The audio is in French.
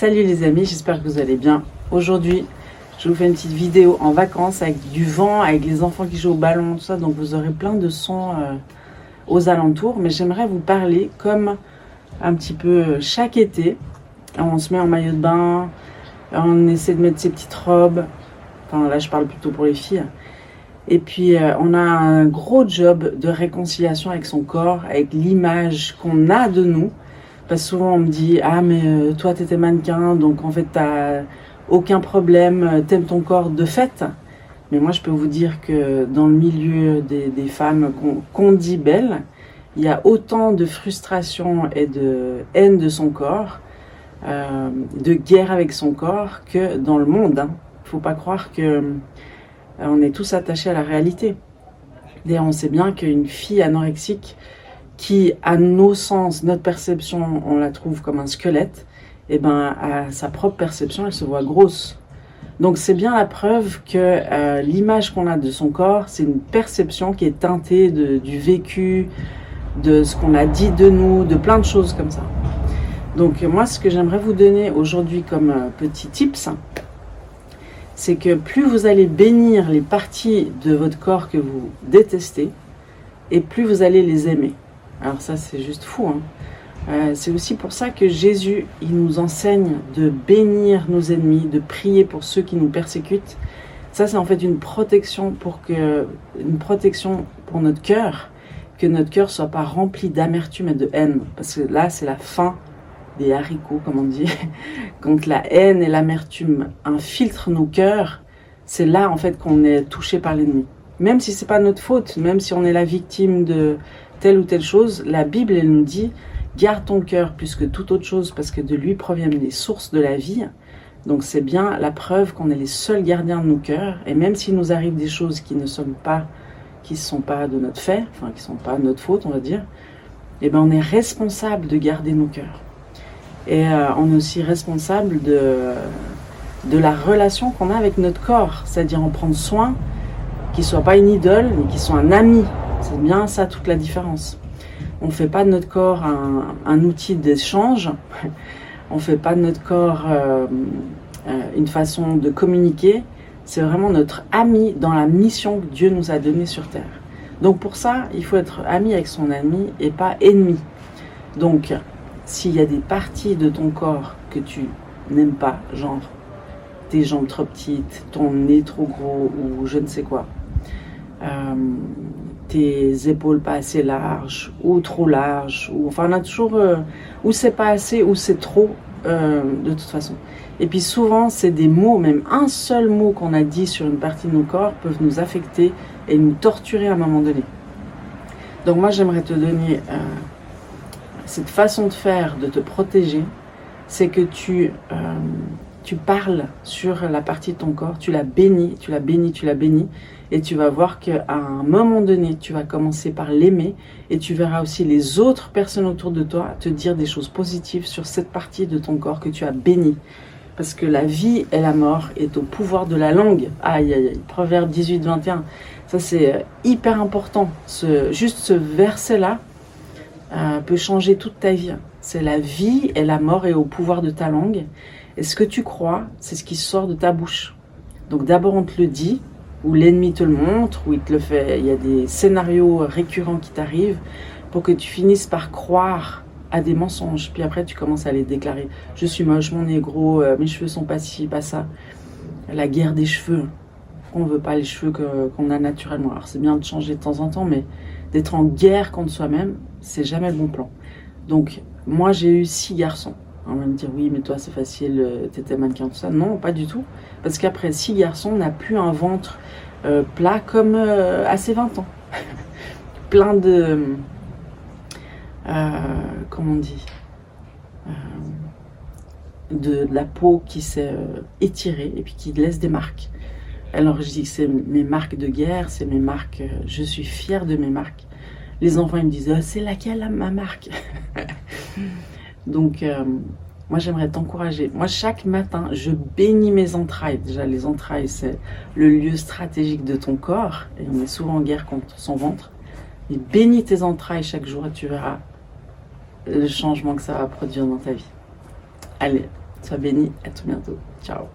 Salut les amis, j'espère que vous allez bien. Aujourd'hui, je vous fais une petite vidéo en vacances avec du vent, avec les enfants qui jouent au ballon, tout ça. Donc vous aurez plein de sons euh, aux alentours. Mais j'aimerais vous parler comme un petit peu chaque été. On se met en maillot de bain, on essaie de mettre ses petites robes. Enfin là, je parle plutôt pour les filles. Et puis, euh, on a un gros job de réconciliation avec son corps, avec l'image qu'on a de nous. Souvent on me dit ah mais euh, toi t'étais mannequin donc en fait t'as aucun problème, euh, t'aimes ton corps de fait. Mais moi je peux vous dire que dans le milieu des, femmes qu'on dit belles, il y a autant de frustration et de haine de son corps, euh, de guerre avec son corps que dans le monde. Hein. Faut pas croire que on est tous attachés à la réalité. D'ailleurs on sait bien qu'une fille anorexique qui, à nos sens, notre perception, on la trouve comme un squelette, et eh ben à sa propre perception, elle se voit grosse. Donc c'est bien la preuve que euh, l'image qu'on a de son corps, c'est une perception qui est teintée du vécu, de ce qu'on a dit de nous, de plein de choses comme ça. Donc moi, ce que j'aimerais vous donner aujourd'hui comme euh, petit tips, c'est que plus vous allez bénir les parties de votre corps que vous détestez, et plus vous allez les aimer. Alors ça, c'est juste fou. Hein. Euh, c'est aussi pour ça que Jésus, il nous enseigne de bénir nos ennemis, de prier pour ceux qui nous persécutent. Ça, c'est en fait une protection pour que, une protection pour notre cœur, que notre cœur soit pas rempli d'amertume et de haine, parce que là, c'est la fin des haricots, comme on dit. Quand la haine et l'amertume infiltrent nos cœurs, c'est là en fait qu'on est touché par l'ennemi. Même si c'est pas notre faute, même si on est la victime de telle ou telle chose, la Bible, elle nous dit, garde ton cœur plus que toute autre chose parce que de lui proviennent les sources de la vie. Donc c'est bien la preuve qu'on est les seuls gardiens de nos cœurs. Et même s'il nous arrive des choses qui ne sont pas, qui sont pas de notre fait, enfin qui sont pas notre faute, on va dire, eh ben on est responsable de garder nos cœurs. Et euh, on est aussi responsable de, de la relation qu'on a avec notre corps, c'est-à-dire en prendre soin, qu'il soit pas une idole, mais qu'il soit un ami, c'est bien ça toute la différence. On ne fait pas de notre corps un, outil d'échange. On ne fait pas de notre corps euh, euh, une façon de communiquer. C'est vraiment notre ami dans la mission que Dieu nous a donnée sur Terre. Donc pour ça, il faut être ami avec son ami et pas ennemi. Donc, s'il y a des parties de ton corps que tu n'aimes pas, genre tes jambes trop petites, ton nez trop gros ou je ne sais quoi, euh, tes épaules pas assez larges ou trop larges, ou enfin on a toujours euh, ou c'est pas assez ou c'est trop euh, de toute façon. Et puis souvent c'est des mots, même un seul mot qu'on a dit sur une partie de nos corps peuvent nous affecter et nous torturer à un moment donné. Donc moi j'aimerais te donner euh, cette façon de faire, de te protéger, c'est que tu tu parles sur la partie de ton corps, tu la bénis, tu la bénis, tu la bénis, et tu vas voir qu'à un moment donné, tu vas commencer par l'aimer, et tu verras aussi les autres personnes autour de toi te dire des choses positives sur cette partie de ton corps que tu as bénie. Parce que la vie et la mort est au pouvoir de la langue. Aïe, aïe, aïe. Proverbe 18, 21. Ça, c'est euh, hyper important. Ce, juste ce verset-là euh, peut changer toute ta vie. C'est la vie et la mort est au pouvoir de ta langue. Et ce que tu crois, c'est ce qui sort de ta bouche? Donc d'abord on te le dit, ou l'ennemi te le montre, ou il te le fait. Il y a des scénarios récurrents qui t'arrivent pour que tu finisses par croire à des mensonges. Puis après tu commences à les déclarer. Je suis moche, mon nez gros, euh, mes cheveux sont pas ci, pas ça. La guerre des cheveux. On veut pas les cheveux qu'on a naturellement. Alors c'est bien de changer de temps en temps, mais d'être en guerre contre soi-même, c'est jamais le bon plan. Donc moi j'ai eu six garçons. On va me dire oui, mais toi c'est facile, euh, t'étais mannequin, tout ça. Non, pas du tout. Parce qu'après six garçons, on n'a plus un ventre euh, plat comme euh, à ses 20 ans. Plein de. comment on dit de, la peau qui s'est étirée et puis qui laisse des marques. Alors je dis c'est mes marques de guerre, c'est mes marques, je suis fière de mes marques. Les enfants ils me disent oh, c'est laquelle ma marque? Donc, euh, moi, j'aimerais t'encourager. Moi, chaque matin, je bénis mes entrailles. Déjà, les entrailles, c'est le lieu stratégique de ton corps. Et on est souvent en guerre contre son ventre. Mais bénis tes entrailles chaque jour et tu verras le changement que ça va produire dans ta vie. Allez, Sois béni. À tout bientôt. Ciao.